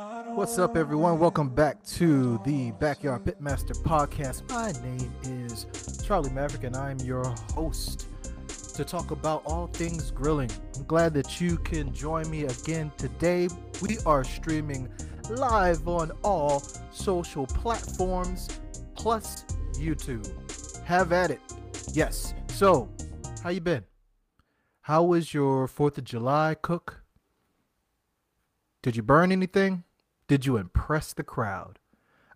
What's up, everyone? Welcome back to the Backyard Pitmaster podcast. My name is Charlie Maveric, and I'm your host to talk about all things grilling. I'm glad that you can join me again today. We are streaming live on all social platforms plus YouTube. Have at it. Yes. So, how you been? How was your 4th of July cook? Did you burn anything? Did you impress the crowd?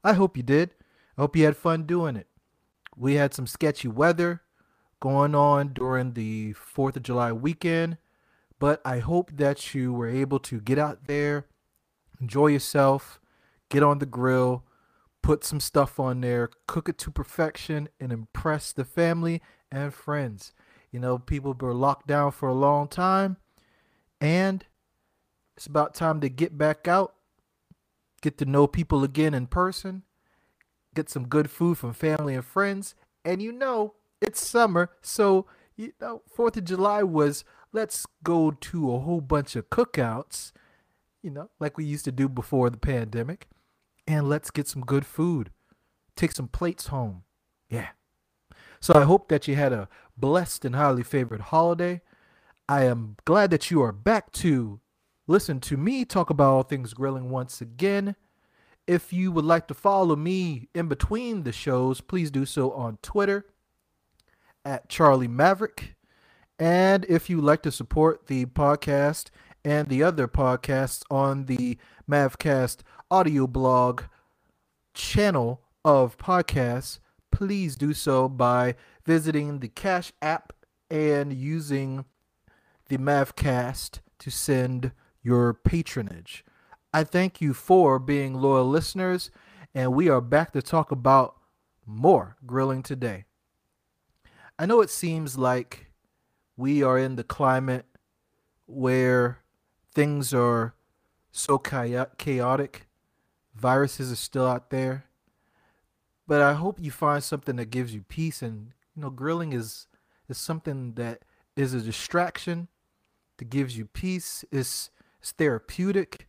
I hope you did. I hope you had fun doing it. We had some sketchy weather going on during the 4th of July weekend, but I hope that you were able to get out there, enjoy yourself, get on the grill, put some stuff on there, cook it to perfection, and impress the family and friends. You know, people were locked down for a long time, and it's about time to get back out, get to know people again in person, get some good food from family and friends. And you know, it's summer, so you know, 4th of July was let's go to a whole bunch of cookouts, you know, like we used to do before the pandemic, and let's get some good food. Take some plates home. Yeah. So I hope that you had a blessed and highly favored holiday. I am glad that you are back to listen to me talk about all things grilling once again. If you would like to follow me in between the shows, please do so on Twitter at Charlie Maveric. And if you would like to support the podcast and the other podcasts on the Mavcast audio blog channel of podcasts, please do so by visiting the Cash app and using the Mavcast to send your patronage. I thank you for being loyal listeners, and we are back to talk about more grilling today. I know it seems like we are in the climate where things are so chaotic, viruses are still out there, but I hope you find something that gives you peace. And you know, grilling is is something that is a distraction that gives you peace. It's it's therapeutic.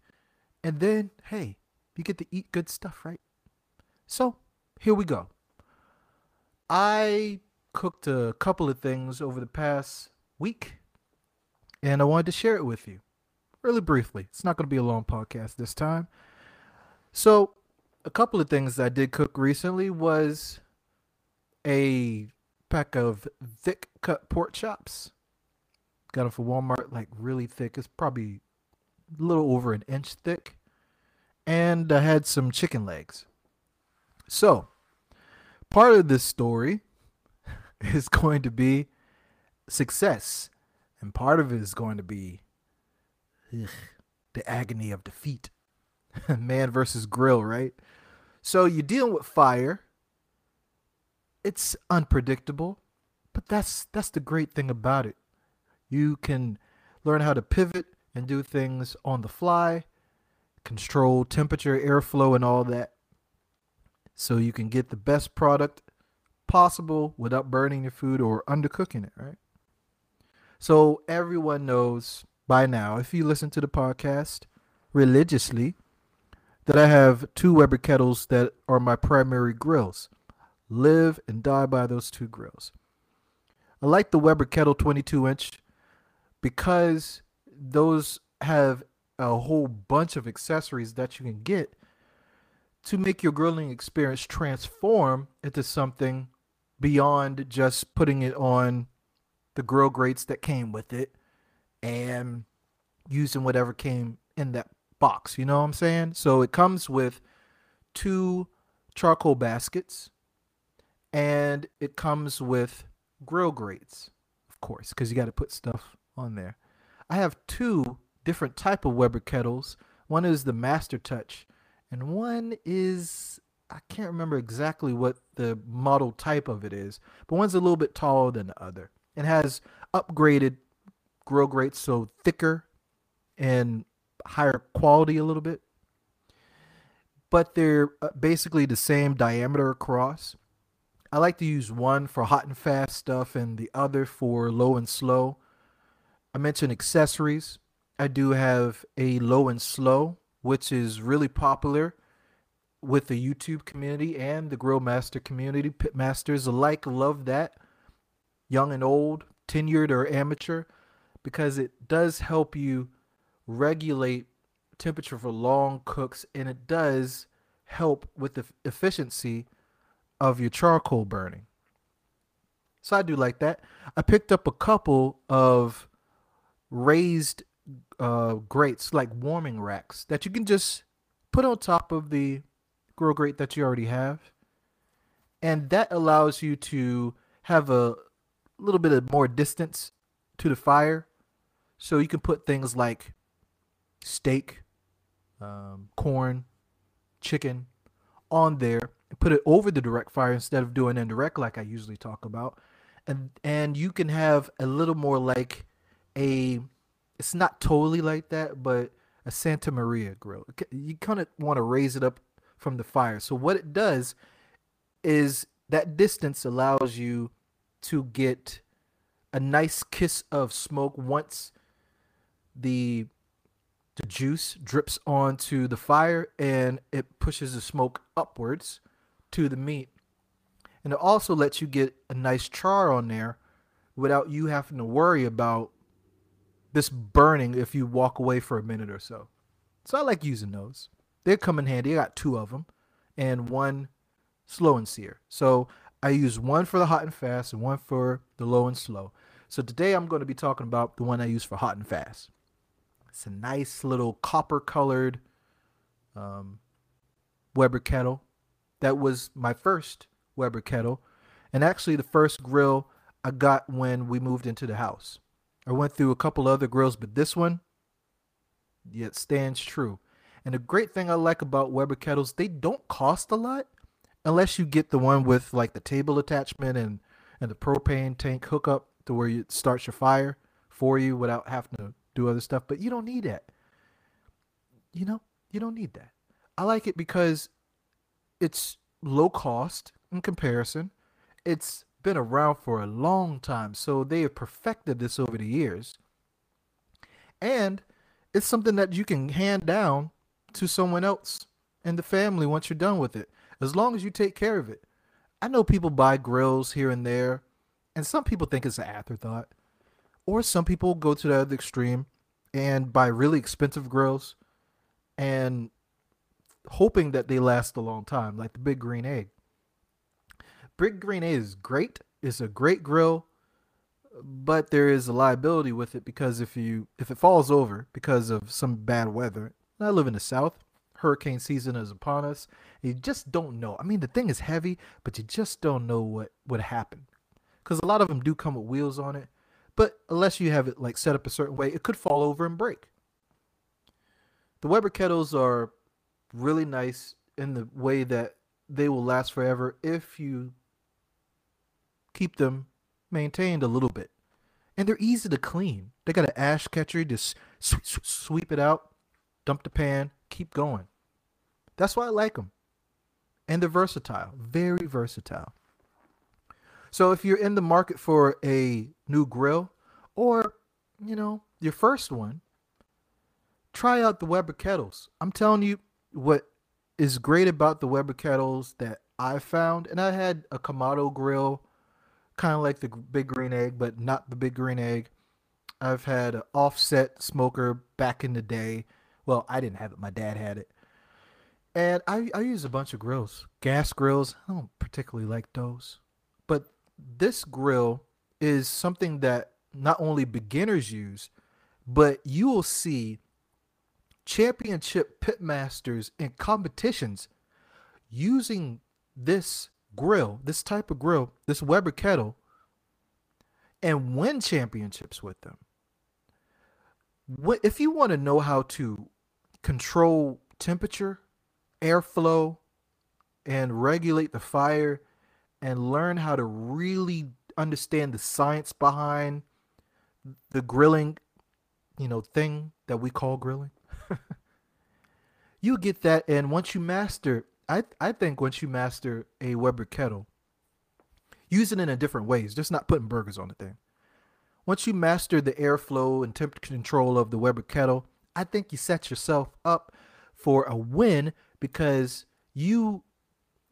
And then, hey, you get to eat good stuff, right? So, here we go. I cooked a couple of things over the past week, and I wanted to share it with you really briefly. It's not going to be a long podcast this time. So, a couple of things I did cook recently was a pack of thick cut pork chops. Got them from Walmart, like really thick. It's probably a little over an inch thick, and I had some chicken legs. So, part of this story is going to be success, and part of it is going to be ugh, the agony of defeat. Man versus grill, right? So, you're dealing with fire. It's unpredictable, but that's that's the great thing about it. You can learn how to pivot and do things on the fly, control temperature, airflow, and all that. So you can get the best product possible without burning your food or undercooking it, right? So everyone knows by now, if you listen to the podcast religiously, that I have two Weber kettles that are my primary grills. Live and die by those two grills. I like the Weber kettle 22 inch because those have a whole bunch of accessories that you can get to make your grilling experience transform into something beyond just putting it on the grill grates that came with it and using whatever came in that box. You know what I'm saying? So it comes with two charcoal baskets and it comes with grill grates, of course, because you got to put stuff on there. I have two different type of Weber kettles. One is the Master Touch, and one is I can't remember exactly what the model type of it is, but one's a little bit taller than the other. It has upgraded grill grates, so thicker and higher quality a little bit. But they're uh, basically the same diameter across. I like to use one for hot and fast stuff and the other for low and slow. I mentioned accessories. I do have a low and slow which is really popular with the YouTube community and the grill master community. Pitmasters alike love that, young and old, tenured or amateur, because it does help you regulate temperature for long cooks and it does help with the efficiency of your charcoal burning. So I do like that. I picked up a couple of raised uh, grates, like warming racks, that you can just put on top of the grill grate that you already have. And that allows you to have a little bit of more distance to the fire. So you can put things like steak, um, corn, chicken on there and put it over the direct fire instead of doing indirect like I usually talk about. And and you can have a little more like a it's not totally like that, but a Santa Maria grill. You kind of want to raise it up from the fire. So what it does is that distance allows you to get a nice kiss of smoke once the the juice drips onto the fire and it pushes the smoke upwards to the meat. And it also lets you get a nice char on there without you having to worry about this burning if you walk away for a minute or so. So I like using those. They come in handy. I got two of them and one slow and sear. So I use one for the hot and fast and one for the low and slow. So today I'm going to be talking about the one I use for hot and fast. It's a nice little copper colored um, Weber kettle. That was my first Weber kettle, and actually the first grill I got when we moved into the house. I went through a couple other grills, but this one, yeah, it stands true. And the great thing I like about Weber kettles, they don't cost a lot unless you get the one with like the table attachment and and the propane tank hookup to where it starts your fire for you without having to do other stuff. But you don't need that. You know, you don't need that. I like it because it's low cost in comparison. It's been around for a long time, so they have perfected this over the years. And it's something that you can hand down to someone else in the family once you're done with it, as long as you take care of it. I know people buy grills here and there, and some people think it's an afterthought, or some people go to the other extreme and buy really expensive grills and hoping that they last a long time, like the Big Green Egg. Big Green Egg is great. It's a great grill, but there is a liability with it because if you if it falls over because of some bad weather, I live in the South. Hurricane season is upon us. You just don't know. I mean, the thing is heavy, but you just don't know what would happen. Because a lot of them do come with wheels on it, but unless you have it like set up a certain way, it could fall over and break. The Weber kettles are really nice in the way that they will last forever if you keep them maintained a little bit. And they're easy to clean. They got an ash catcher, just sweep it out, dump the pan, keep going. That's why I like them. And they're versatile, very versatile. So if you're in the market for a new grill or, you know, your first one, try out the Weber kettles. I'm telling you what is great about the Weber kettles that I found, and I had a Kamado grill, kind of like the Big Green Egg, but not the Big Green Egg. I've had an offset smoker back in the day well, I didn't have it. My dad had it. And I, I use a bunch of grills. Gas grills. I don't particularly like those. But this grill is something that not only beginners use, but you will see championship pitmasters in competitions using this grill, this type of grill, this Weber kettle, and win championships with them. What if you want to know how to control temperature, airflow, and regulate the fire and learn how to really understand the science behind the grilling, you know, thing that we call grilling. you get that and once you master I I think once you master a Weber kettle, use it in a different ways, just not putting burgers on the thing. Once you master the airflow and temperature control of the Weber kettle, I think you set yourself up for a win because you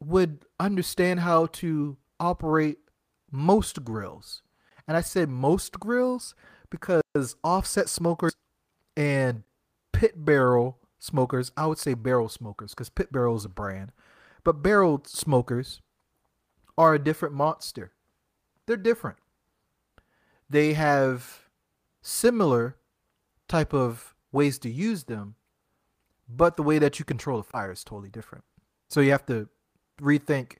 would understand how to operate most grills. And I said most grills because offset smokers and pit barrel smokers, I would say barrel smokers because pit barrel is a brand, but barrel smokers are a different monster. They're different. They have similar type of ways to use them, but the way that you control the fire is totally different. So you have to rethink,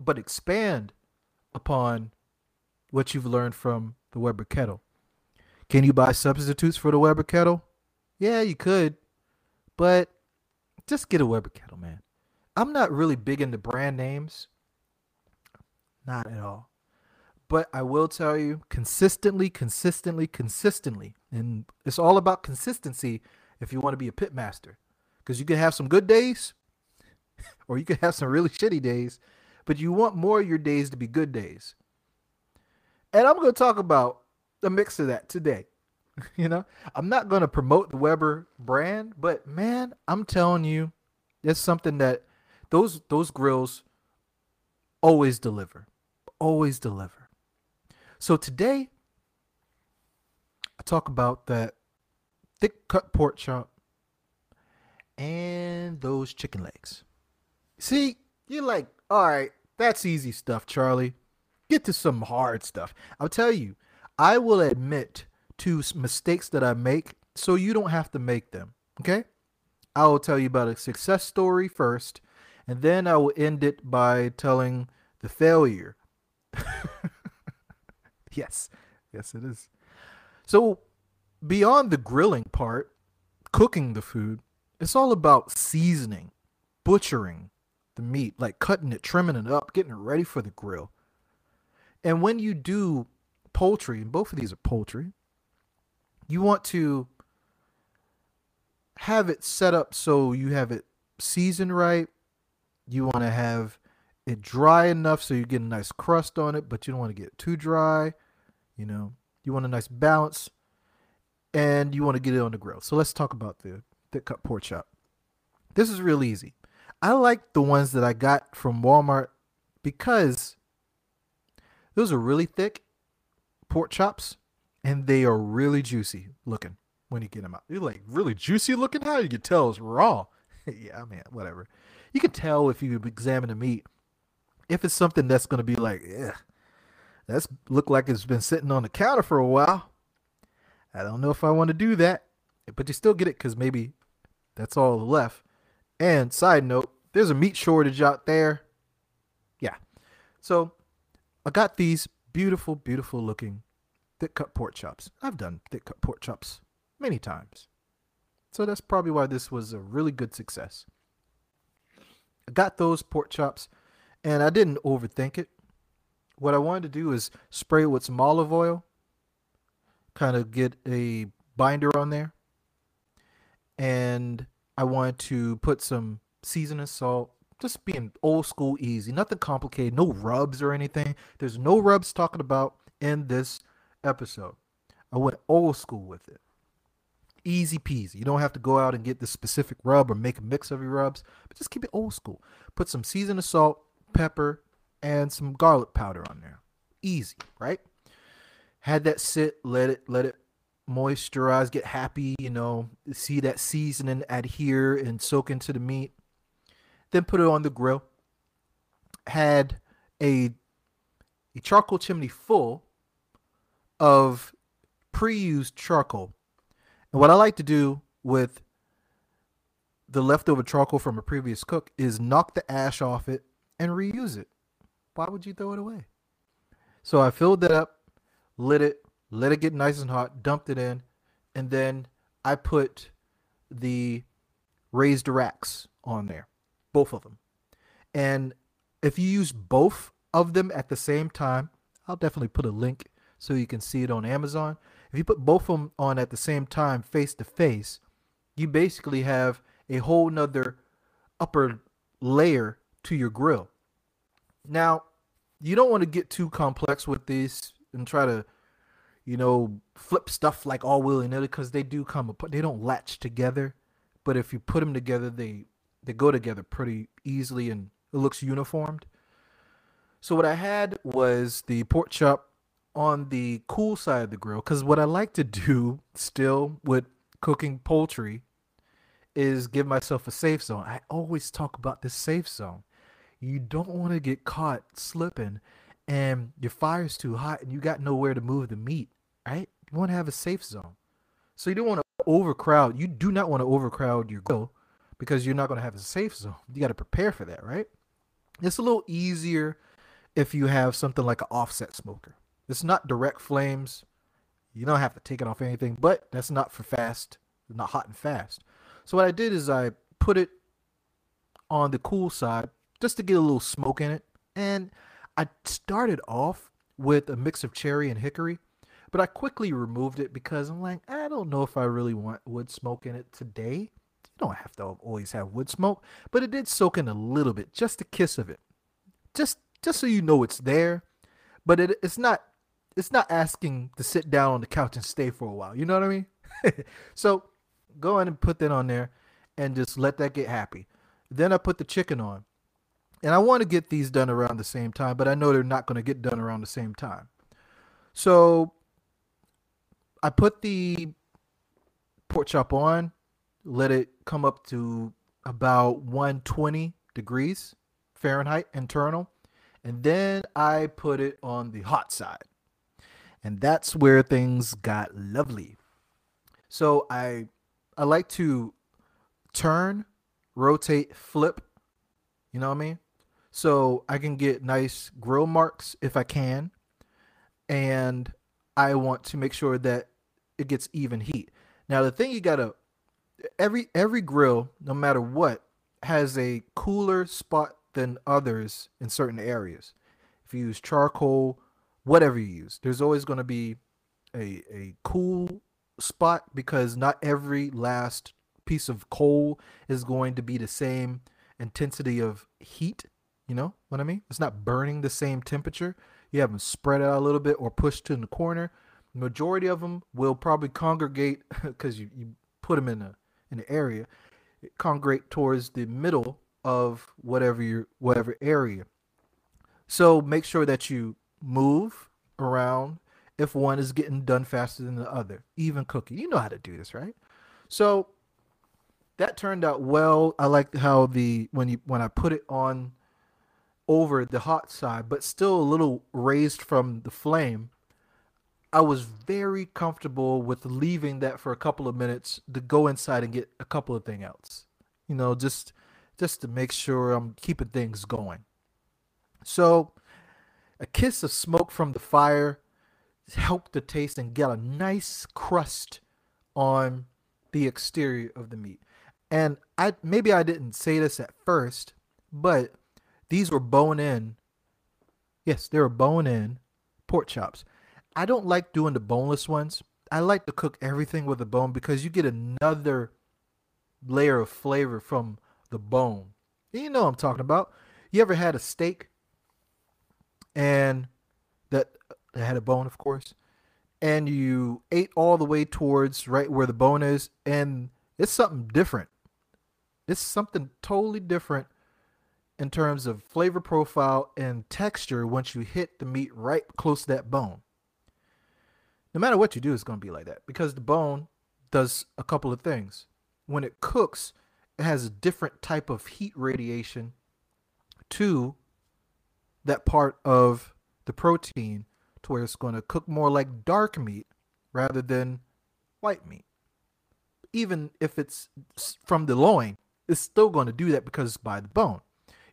but expand upon what you've learned from the Weber kettle. Can you buy substitutes for the Weber kettle? Yeah, you could, but just get a Weber kettle, man. I'm not really big into brand names. Not at all. But I will tell you consistently, consistently, consistently. And it's all about consistency if you want to be a pit master. Because you can have some good days or you can have some really shitty days, but you want more of your days to be good days. And I'm going to talk about a mix of that today. you know, I'm not going to promote the Weber brand, but man, I'm telling you, it's something that those those grills always deliver. Always deliver. So today, I talk about that thick cut pork chop and those chicken legs. See, you're like, all right, that's easy stuff, Charlie. Get to some hard stuff. I'll tell you, I will admit to mistakes that I make so you don't have to make them. Okay? I will tell you about a success story first, and then I will end it by telling the failure. Yes. Yes, it is. So, beyond the grilling part, cooking the food, it's all about seasoning, butchering the meat, like cutting it, trimming it up, getting it ready for the grill. And when you do poultry, and both of these are poultry, you want to have it set up so you have it seasoned right. You want to have it dry enough so you get a nice crust on it, but you don't want to get too dry. You know, you want a nice balance and you want to get it on the grill. So let's talk about the thick cut pork chop. This is real easy. I like the ones that I got from Walmart because those are really thick pork chops and they are really juicy looking when you get them out. You're like really juicy looking. How you can tell it's raw. yeah, man, whatever. You can tell if you examine the meat if it's something that's going to be like, yeah, that's look like it's been sitting on the counter for a while. I don't know if I want to do that, but you still get it because maybe that's all left. And side note, there's a meat shortage out there. Yeah. So I got these beautiful, beautiful looking thick cut pork chops. I've done thick cut pork chops many times. So that's probably why this was a really good success. I got those pork chops and I didn't overthink it what I wanted to do is spray it with some olive oil, kind of get a binder on there. And I wanted to put some seasoning salt, just being old school easy, nothing complicated, no rubs or anything. There's no rubs talking about in this episode. I went old school with it. Easy peasy. You don't have to go out and get the specific rub or make a mix of your rubs, but just keep it old school. Put some seasoned salt, pepper, and some garlic powder on there. Easy, right? Had that sit, let it let it moisturize, get happy, you know, see that seasoning adhere and soak into the meat. Then put it on the grill. Had a a charcoal chimney full of pre-used charcoal. And what I like to do with the leftover charcoal from a previous cook is knock the ash off it and reuse it why would you throw it away? So I filled it up, lit it, let it get nice and hot, dumped it in, and then I put the raised racks on there, both of them. And if you use both of them at the same time, I'll definitely put a link so you can see it on Amazon. If you put both of them on at the same time, face to face, you basically have a whole nother upper layer to your grill. Now, you don't want to get too complex with these and try to, you know, flip stuff like all willy nilly because they do come apart. They don't latch together. but if you put them together, they they go together pretty easily and it looks uniformed. So what I had was the pork chop on the cool side of the grill because what I like to do still with cooking poultry is give myself a safe zone. I always talk about this safe zone. You don't want to get caught slipping and your fire's too hot and you got nowhere to move the meat, right? You want to have a safe zone. So you don't want to overcrowd. You do not want to overcrowd your grill because you're not going to have a safe zone. You got to prepare for that, right? It's a little easier if you have something like an offset smoker. It's not direct flames. You don't have to take it off anything, but that's not for fast, not hot and fast. So what I did is I put it on the cool side just to get a little smoke in it. And I started off with a mix of cherry and hickory, but I quickly removed it because I'm like, I don't know if I really want wood smoke in it today. You don't have to always have wood smoke, but it did soak in a little bit, just a kiss of it. Just just so you know it's there. But it, it's not it's not asking to sit down on the couch and stay for a while. You know what I mean? so go ahead and put that on there and just let that get happy. Then I put the chicken on. And I want to get these done around the same time, but I know they're not going to get done around the same time. So I put the pork chop on, let it come up to about 120 degrees Fahrenheit internal, and then I put it on the hot side. And that's where things got lovely. So I I like to turn, rotate, flip. You know what I mean? So I can get nice grill marks if I can. And I want to make sure that it gets even heat. Now the thing you gotta every every grill, no matter what, has a cooler spot than others in certain areas. If you use charcoal, whatever you use, there's always gonna be a a cool spot because not every last piece of coal is going to be the same intensity of heat. You know what I mean? It's not burning the same temperature. You have them spread out a little bit or pushed to in the corner. Majority of them will probably congregate because you, you put them in a in an area, congregate towards the middle of whatever your whatever area. So make sure that you move around if one is getting done faster than the other. Even cooking. You know how to do this, right? So that turned out well. I like how the when you when I put it on over the hot side, but still a little raised from the flame. I was very comfortable with leaving that for a couple of minutes to go inside and get a couple of things else. You know, just just to make sure I'm keeping things going. So, a kiss of smoke from the fire help the taste and get a nice crust on the exterior of the meat. And I maybe I didn't say this at first, but these were bone in. Yes, they were bone in pork chops. I don't like doing the boneless ones. I like to cook everything with a bone because you get another layer of flavor from the bone. You know I'm talking about. You ever had a steak and that had a bone, of course, and you ate all the way towards right where the bone is, and it's something different. It's something totally different in terms of flavor profile and texture once you hit the meat right close to that bone. No matter what you do, it's going to be like that because the bone does a couple of things. When it cooks, it has a different type of heat radiation to that part of the protein to where it's going to cook more like dark meat rather than white meat. Even if it's from the loin, it's still going to do that because it's by the bone.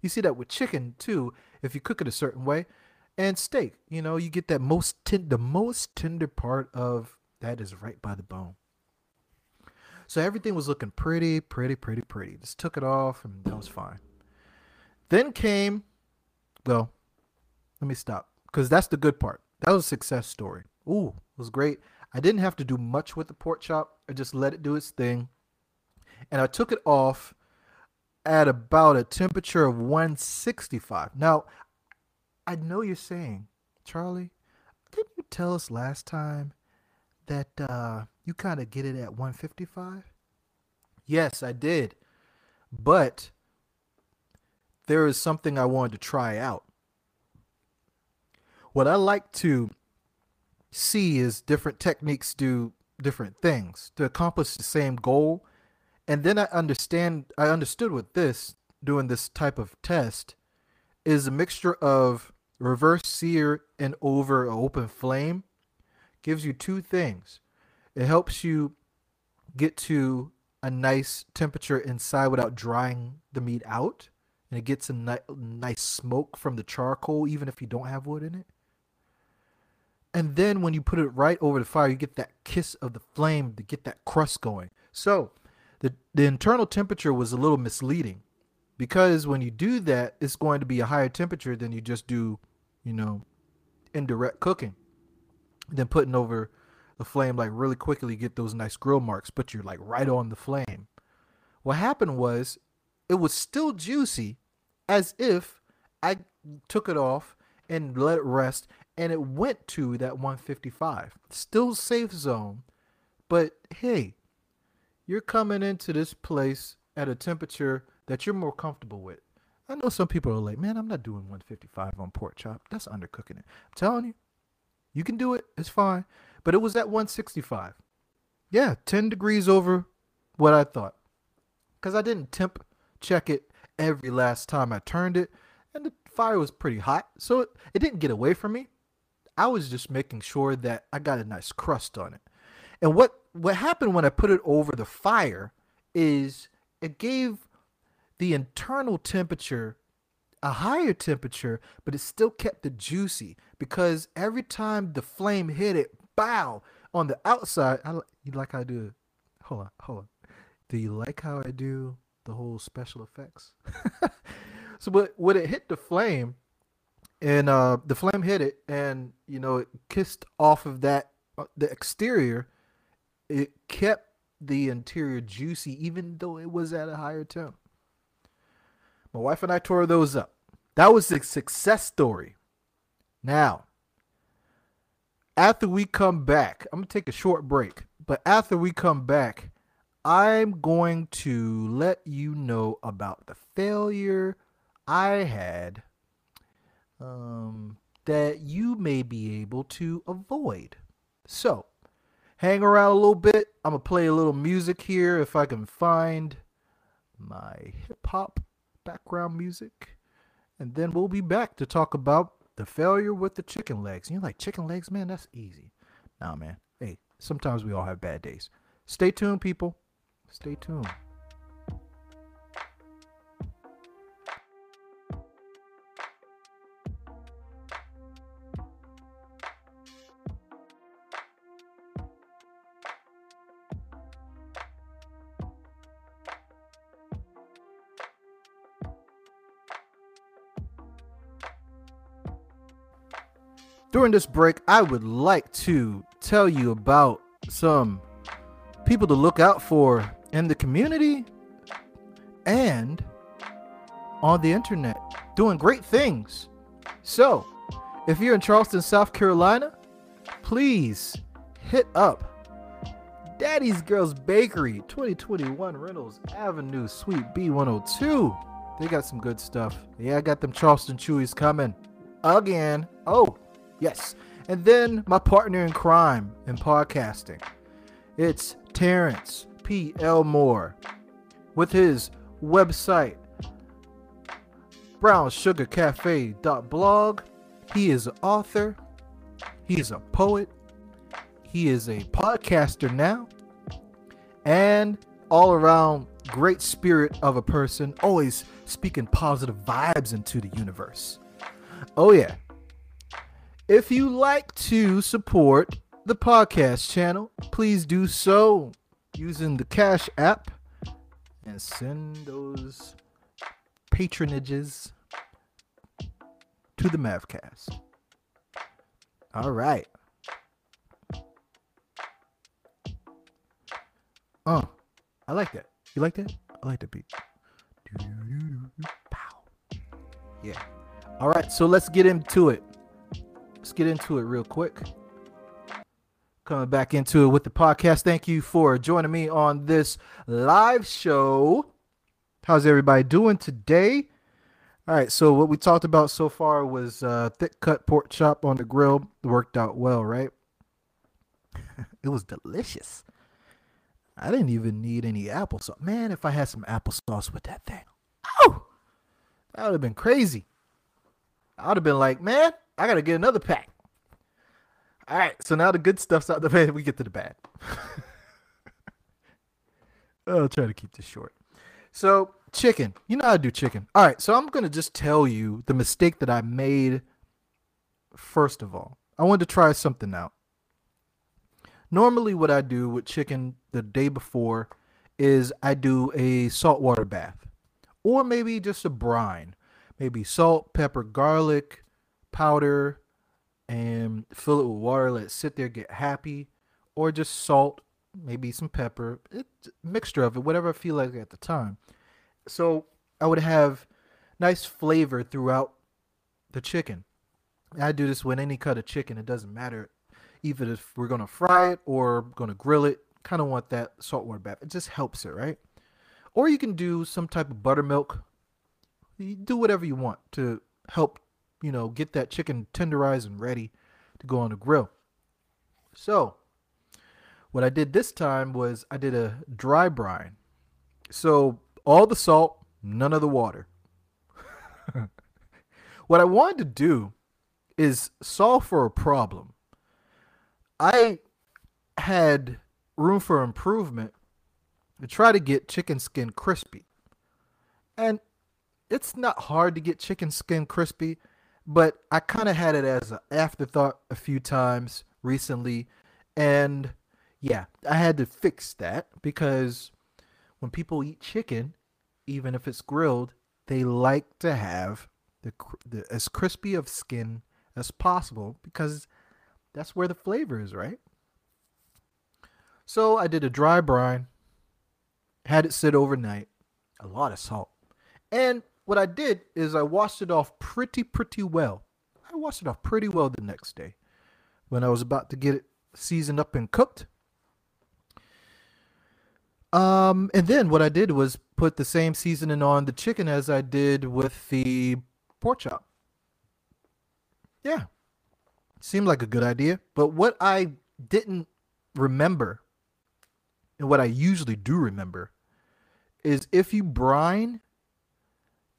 You see that with chicken too, if you cook it a certain way, and steak. You know, you get that most ten- the most tender part of that is right by the bone. So everything was looking pretty, pretty, pretty, pretty. Just took it off, and that was fine. Then came, well, let me stop because that's the good part. That was a success story. Ooh, it was great. I didn't have to do much with the pork chop. I just let it do its thing. And I took it off at about a temperature of 165. Now, I know you're saying, Charlie, didn't you tell us last time that uh, you kind of get it at 155? Yes, I did. But there is something I wanted to try out. What I like to see is different techniques do different things to accomplish the same goal. And then I understand I understood with this doing this type of test is a mixture of reverse sear and over open flame gives you two things. It helps you get to a nice temperature inside without drying the meat out. And it gets a ni- nice smoke from the charcoal, even if you don't have wood in it. And then when you put it right over the fire, you get that kiss of the flame to get that crust going. So the, the internal temperature was a little misleading because when you do that, it's going to be a higher temperature than you just do, you know, indirect cooking. Then putting over the flame like really quickly get those nice grill marks, but you're like right on the flame. What happened was it was still juicy as if I took it off and let it rest and it went to that 155. Still safe zone, but hey, you're coming into this place at a temperature that you're more comfortable with. I know some people are like, man, I'm not doing 155 on pork chop. That's undercooking it. I'm telling you, you can do it. It's fine. But it was at 165. Yeah, 10 degrees over what I thought. Because I didn't temp check it every last time I turned it. And the fire was pretty hot. So it, it didn't get away from me. I was just making sure that I got a nice crust on it. And what, what happened when I put it over the fire is it gave the internal temperature a higher temperature, but it still kept it juicy because every time the flame hit it, bow on the outside. I you like how I do. Hold on, hold on. Do you like how I do the whole special effects? so, but when it hit the flame, and uh, the flame hit it, and you know it kissed off of that uh, the exterior, it kept the interior juicy, even though it was at a higher temp. My wife and I tore those up. That was a success story. Now, after we come back, I'm to take a short break, but after we come back, I'm going to let you know about the failure I had um, that you may be able to avoid. So, hang around a little bit. I'm going to play a little music here if I can find my hip hop background music. And then we'll be back to talk about the failure with the chicken legs. And you're like, chicken legs, man, that's easy. Nah, man. Hey, sometimes we all have bad days. Stay tuned, people. Stay tuned. During this break, I would like to tell you about some people to look out for in the community and on the internet doing great things. So, if you're in Charleston, South Carolina, please hit up Daddy's Girls Bakery, 2021 Reynolds Avenue, Suite B102. They got some good stuff. Yeah, I got them Charleston Chewies coming again. Oh, Yes. And then my partner in crime in podcasting. It's Terrence P. L. Moore with his website brownsugarcafe.blog. He is an author, he is a poet, he is a podcaster now, and all around great spirit of a person, always speaking positive vibes into the universe. Oh, yeah. If you like to support the podcast channel, please do so using the Cash app and send those patronages to the Mavcast. All right. Oh, I like that. You like that? I like the beat. Yeah. All right, so let's get into it. Let's get into it real quick. coming back into it with the podcast. Thank you for joining me on this live show. How's everybody doing today? All right, so what we talked about so far was uh, thick cut pork chop on the grill. Worked out well, right? it was delicious. I didn't even need any applesauce. Man, if I had some applesauce with that thing, oh, that would have been crazy. I would have been like, man, I gotta get another pack. All right, so now the good stuff's out the way. We get to the bad. I'll try to keep this short. So chicken, you know how to do chicken. All right, so I'm gonna just tell you the mistake that I made. First of all, I wanted to try something out. Normally, what I do with chicken the day before is I do a saltwater bath, or maybe just a brine, maybe salt, pepper, garlic powder, and fill it with water. Let it sit there, get happy, or just salt, maybe some pepper, it, mixture of it, whatever I feel like at the time. So I would have nice flavor throughout the chicken. I do this with any cut of chicken. It doesn't matter, even if we're gonna fry it or gonna grill it. Kind of want that saltwater bath. It just helps it, right? Or you can do some type of buttermilk. You do whatever you want to help, you know, get that chicken tenderized and ready to go on the grill. So, what I did this time was I did a dry brine. So all the salt, none of the water. what I wanted to do is solve for a problem. I had room for improvement to try to get chicken skin crispy. And it's not hard to get chicken skin crispy, but I kind of had it as an afterthought a few times recently. And yeah, I had to fix that because when people eat chicken, even if it's grilled, they like to have the, the as crispy of skin as possible because that's where the flavor is, right? So I did a dry brine, had it sit overnight, a lot of salt. And what I did is I washed it off pretty, pretty well. I washed it off pretty well the next day. When I was about to get it seasoned up and cooked, um, and then what I did was put the same seasoning on the chicken as I did with the pork chop. Yeah. Seemed like a good idea. But what I didn't remember, and what I usually do remember, is if you brine,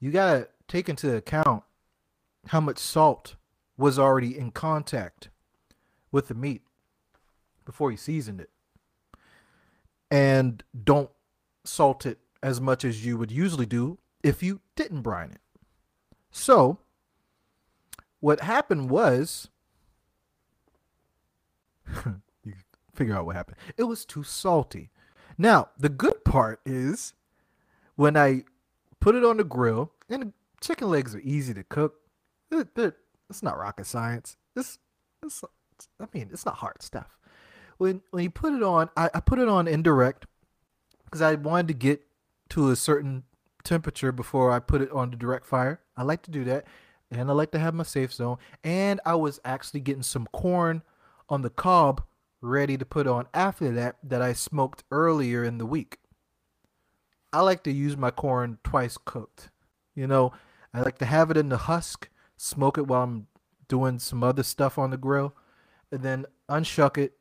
you got to take into account how much salt was already in contact with the meat before you seasoned it and don't salt it as much as you would usually do if you didn't brine it. So, what happened was you figure out what happened. It was too salty. Now, the good part is when I put it on the grill, and chicken legs are easy to cook. it's not rocket science. It's, it's, I mean, it's not hard stuff when when you put it on, I, I put it on indirect because I wanted to get to a certain temperature before I put it on the direct fire. I like to do that, and I like to have my safe zone. And I was actually getting some corn on the cob ready to put on after that that I smoked earlier in the week. I like to use my corn twice cooked. You know, I like to have it in the husk, smoke it while I'm doing some other stuff on the grill, and then unshuck it,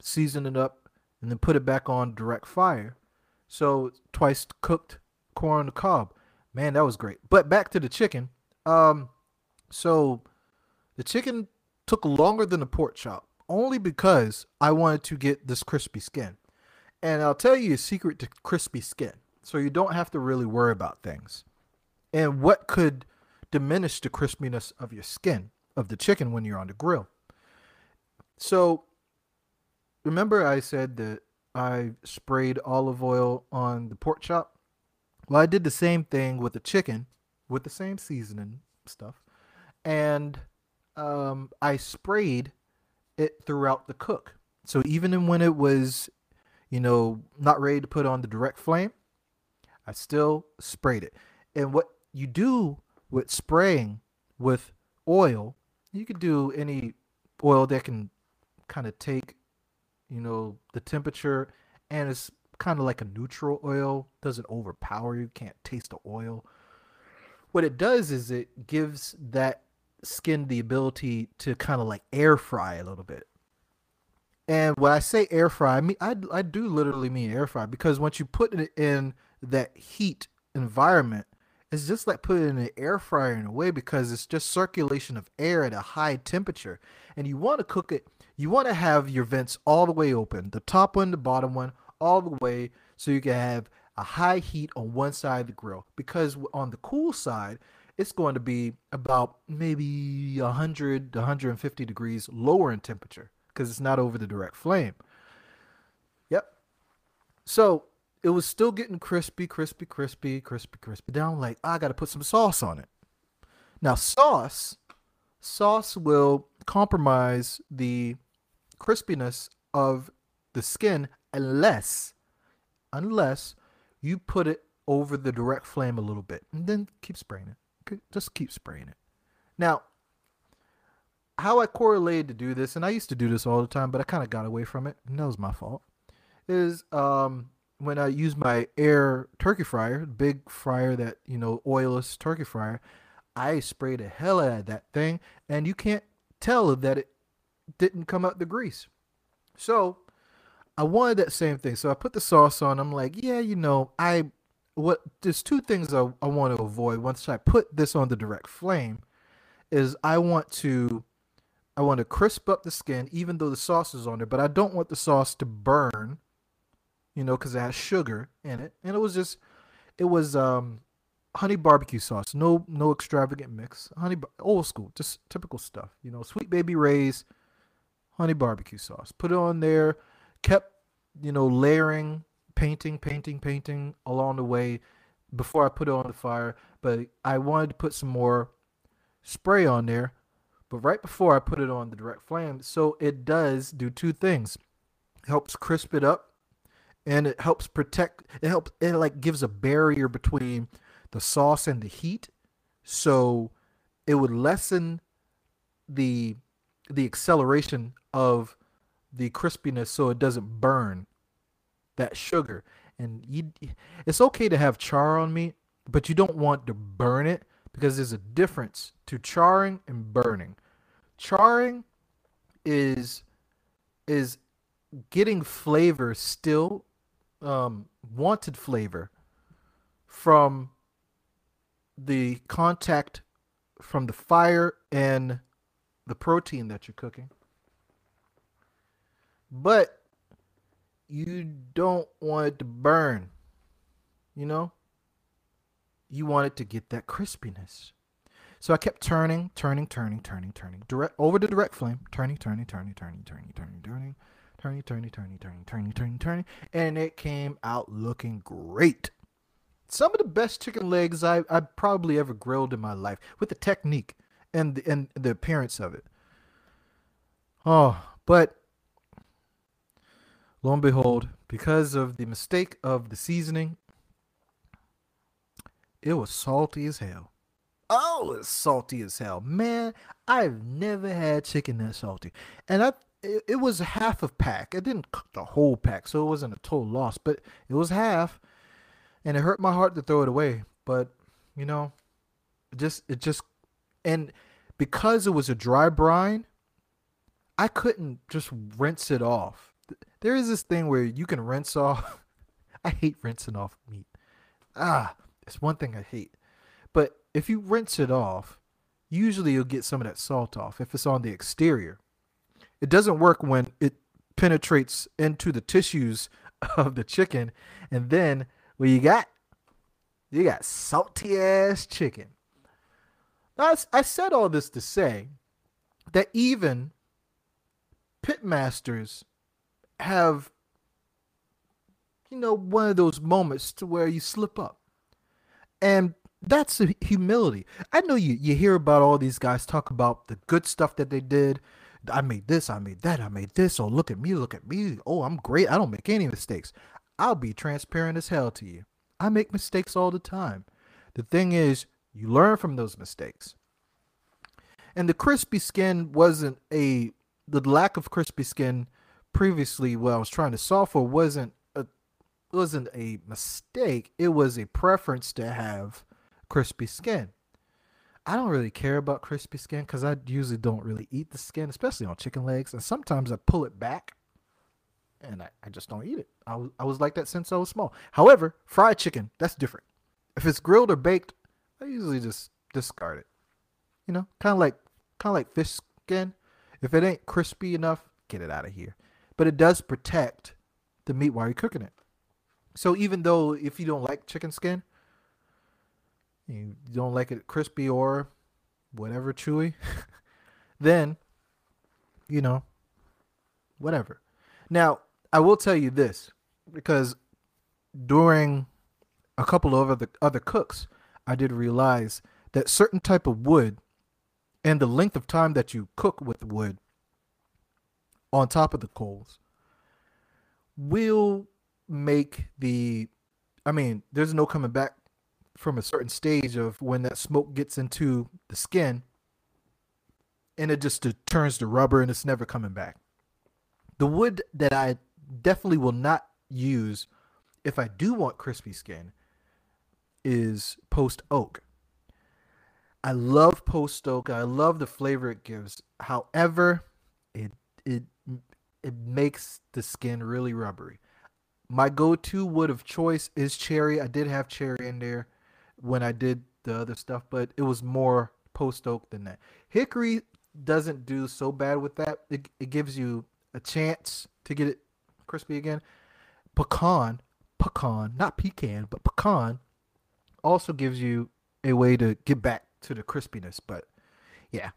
season it up, and then put it back on direct fire. So twice cooked corn on the cob. Man, that was great. But back to the chicken. Um, so the chicken took longer than the pork chop only because I wanted to get this crispy skin. And I'll tell you a secret to crispy skin. So you don't have to really worry about things. And what could diminish the crispiness of your skin of the chicken when you're on the grill? So remember I said that I sprayed olive oil on the pork chop? Well, I did the same thing with the chicken with the same seasoning stuff. And um, I sprayed it throughout the cook. So even when it was, you know, not ready to put on the direct flame, I still sprayed it. And what you do with spraying with oil, you could do any oil that can kind of take you know, the temperature, and it's kind of like a neutral oil. Doesn't overpower you. Can't taste the oil. What it does is it gives that skin the ability to kind of like air fry a little bit. And when I say air fry, I mean I, I do literally mean air fry because once you put it in that heat environment, it's just like putting it in an air fryer in a way because it's just circulation of air at a high temperature. And you want to cook it, you want to have your vents all the way open, the top one, the bottom one, all the way, so you can have a high heat on one side of the grill. Because on the cool side, it's going to be about maybe 100 to 150 degrees lower in temperature because it's not over the direct flame. Yep. So it was still getting crispy, crispy, crispy, crispy, crispy. Down like I got to put some sauce on it. Now sauce, sauce will compromise the crispiness of the skin unless, unless you put it over the direct flame a little bit, and then keep spraying it. Okay? Just keep spraying it. Now, how I correlated to do this, and I used to do this all the time, but I kind of got away from it, and that was my fault. Is um, when I use my air turkey fryer, big fryer that you know, oilless turkey fryer, I spray the hell out of that thing, and you can't tell that it didn't come out the grease. So I wanted that same thing. So I put the sauce on. I'm like, yeah, you know, I what there's two things I, I want to avoid once I put this on the direct flame is I want to I want to crisp up the skin, even though the sauce is on there, but I don't want the sauce to burn, you know, because it has sugar in it. And it was just, it was um, honey barbecue sauce, no no extravagant mix, honey old school, just typical stuff, you know, sweet baby Ray's, honey barbecue sauce. Put it on there, kept, you know, layering, painting, painting, painting along the way before I put it on the fire. But I wanted to put some more spray on there but right before I put it on the direct flame, so it does do two things. It helps crisp it up and it helps protect it helps it like gives a barrier between the sauce and the heat. So it would lessen the the acceleration of the crispiness so it doesn't burn that sugar. And you it's okay to have char on meat, but you don't want to burn it because there's a difference to charring and burning. Charring is is getting flavor still um, wanted flavor from the contact from the fire and the protein that you're cooking. But you don't want it to burn. You know? You want it to get that crispiness. So I kept turning, turning, turning, turning, turning, direct over the direct flame, turning, turning, turning, turning, turning, turning, turning, turning, turning, turning, turning, turning, turning, turning, and it came out looking great. Some of the best chicken legs I I probably ever grilled in my life with the technique and and the appearance of it. Oh, but lo and behold, because of the mistake of the seasoning, it was salty as hell. Oh, it's salty as hell, man. I've never had chicken that salty, and I it, it was half a pack. It didn't cook the whole pack, so it wasn't a total loss, but it was half, and it hurt my heart to throw it away. But you know, it just it just and because it was a dry brine, I couldn't just rinse it off. There is this thing where you can rinse off. I hate rinsing off meat. Ah, it's one thing I hate. But if you rinse it off, usually you'll get some of that salt off if it's on the exterior. It doesn't work when it penetrates into the tissues of the chicken, and then what you got? You got salty ass chicken. Now, I said all this to say that even pitmasters have, you know, one of those moments to where you slip up. And that's humility. I know you you hear about all these guys talk about the good stuff that they did. I made this, I made that, I made this. Oh, look at me, look at me. Oh, I'm great. I don't make any mistakes. I'll be transparent as hell to you. I make mistakes all the time. The thing is, you learn from those mistakes. And the crispy skin wasn't a the lack of crispy skin previously what I was trying to solve for wasn't wasn't a mistake. It was a preference to have crispy skin. I don't really care about crispy skin because I usually don't really eat the skin, especially on chicken legs. And sometimes I pull it back and I, I just don't eat it. I was, I was like that since I was small. However, fried chicken, that's different. If it's grilled or baked, I usually just discard it. You know, kind of like kind of like fish skin. If it ain't crispy enough, get it out of here. But it does protect the meat while you're cooking it. So even though if you don't like chicken skin, you don't like it crispy or whatever chewy, then you know, whatever. Now, I will tell you this because during a couple of other other cooks, I did realize that certain type of wood and the length of time that you cook with wood on top of the coals will make the I mean, there's no coming back from a certain stage of when that smoke gets into the skin and it just turns to rubber and it's never coming back. The wood that I definitely will not use if I do want crispy skin is post oak. I love post oak. I love the flavor it gives. However, it it it makes the skin really rubbery. My go-to wood of choice is cherry. I did have cherry in there when I did the other stuff, but it was more post oak than that. Hickory doesn't do so bad with that. It, it gives you a chance to get it crispy again. Pecan, pecan, not pecan, but pecan also gives you a way to get back to the crispiness. But yeah,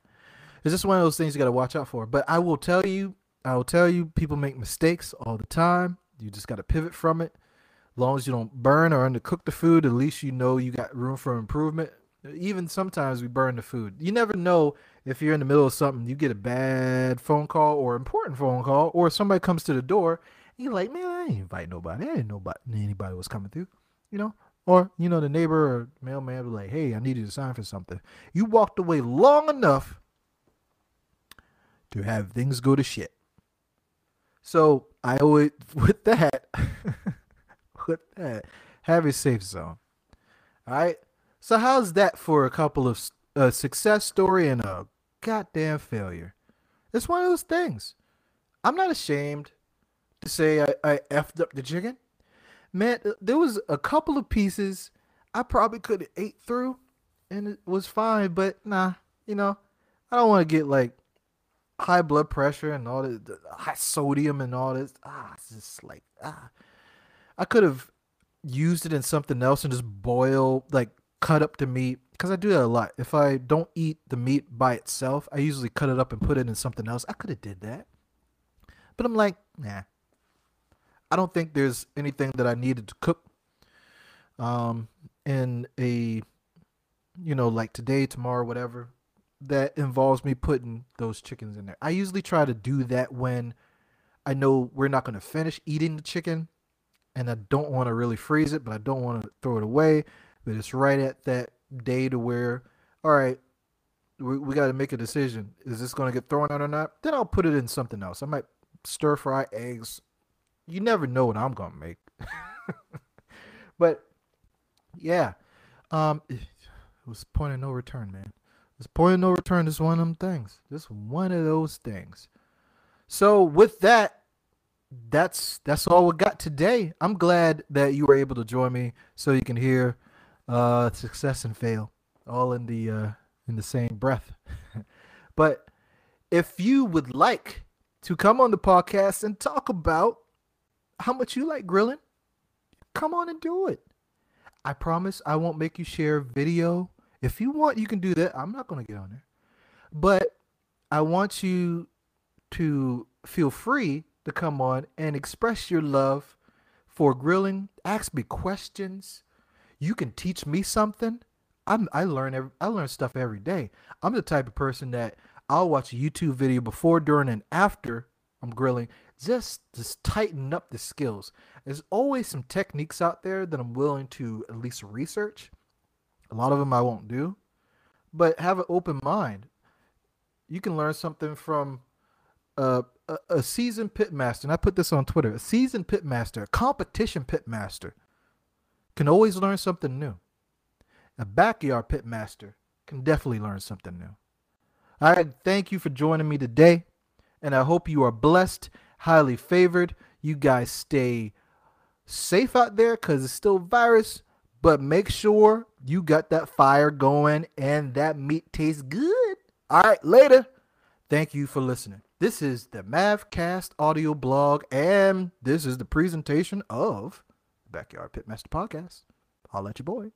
it's just one of those things you got to watch out for. But I will tell you, I will tell you, people make mistakes all the time. You just got to pivot from it. As long as you don't burn or undercook the food, at least you know you got room for improvement. Even sometimes we burn the food. You never know if you're in the middle of something, you get a bad phone call or important phone call, or somebody comes to the door, and you're like, man, I didn't invite nobody. I didn't know anybody was coming through. You know, or, you know, the neighbor or mailman was like, hey, I need you to sign for something. You walked away long enough to have things go to shit. So I would, with that, with that, have a safe zone. All right. So how's that for a couple of a success story and a goddamn failure? It's one of those things. I'm not ashamed to say I, I effed up the chicken man, there was a couple of pieces I probably could have ate through, and it was fine. But nah, you know, I don't want to get like high blood pressure and all this high sodium and all this. Ah, it's just like ah, I could have used it in something else and just boil like cut up the meat because I do that a lot. If I don't eat the meat by itself, I usually cut it up and put it in something else. I could have did that, but I'm like, nah, I don't think there's anything that I needed to cook um, in a, you know, like today, tomorrow, whatever, that involves me putting those chickens in there. I usually try to do that when I know we're not going to finish eating the chicken and I don't want to really freeze it, but I don't want to throw it away. But it's right at that day to where, all right, we, we got to make a decision. Is this going to get thrown out or not? Then I'll put it in something else. I might stir fry eggs, you never know what I'm gonna make. but yeah, um, it was point of no return, man. It's point of no return. is one of them things. Just one of those things. So with that, that's that's all we got today. I'm glad that you were able to join me so you can hear uh, success and fail all in the uh, in the same breath. but if you would like to come on the podcast and talk about how much you like grilling, come on and do it. I promise I won't make you share video. If you want, you can do that. I'm not going to get on there. But I want you to feel free to come on and express your love for grilling. Ask me questions. You can teach me something. I'm, I learn every, I learn stuff every day. I'm the type of person that I'll watch a YouTube video before, during, and after I'm grilling just just tighten up the skills. There's always some techniques out there that I'm willing to at least research. A lot of them I won't do, but have an open mind. You can learn something from a, a, seasoned pitmaster, and I put this on Twitter, a seasoned pitmaster, a competition pitmaster, can always learn something new. A backyard pitmaster can definitely learn something new. I thank you for joining me today, and I hope you are blessed, highly favored. You guys stay safe out there because it's still virus, but make sure you got that fire going and that meat tastes good. All right, later. Thank you for listening. This is the Mavcast audio blog, and this is the presentation of Backyard Pitmaster Podcast. I'll let you boy.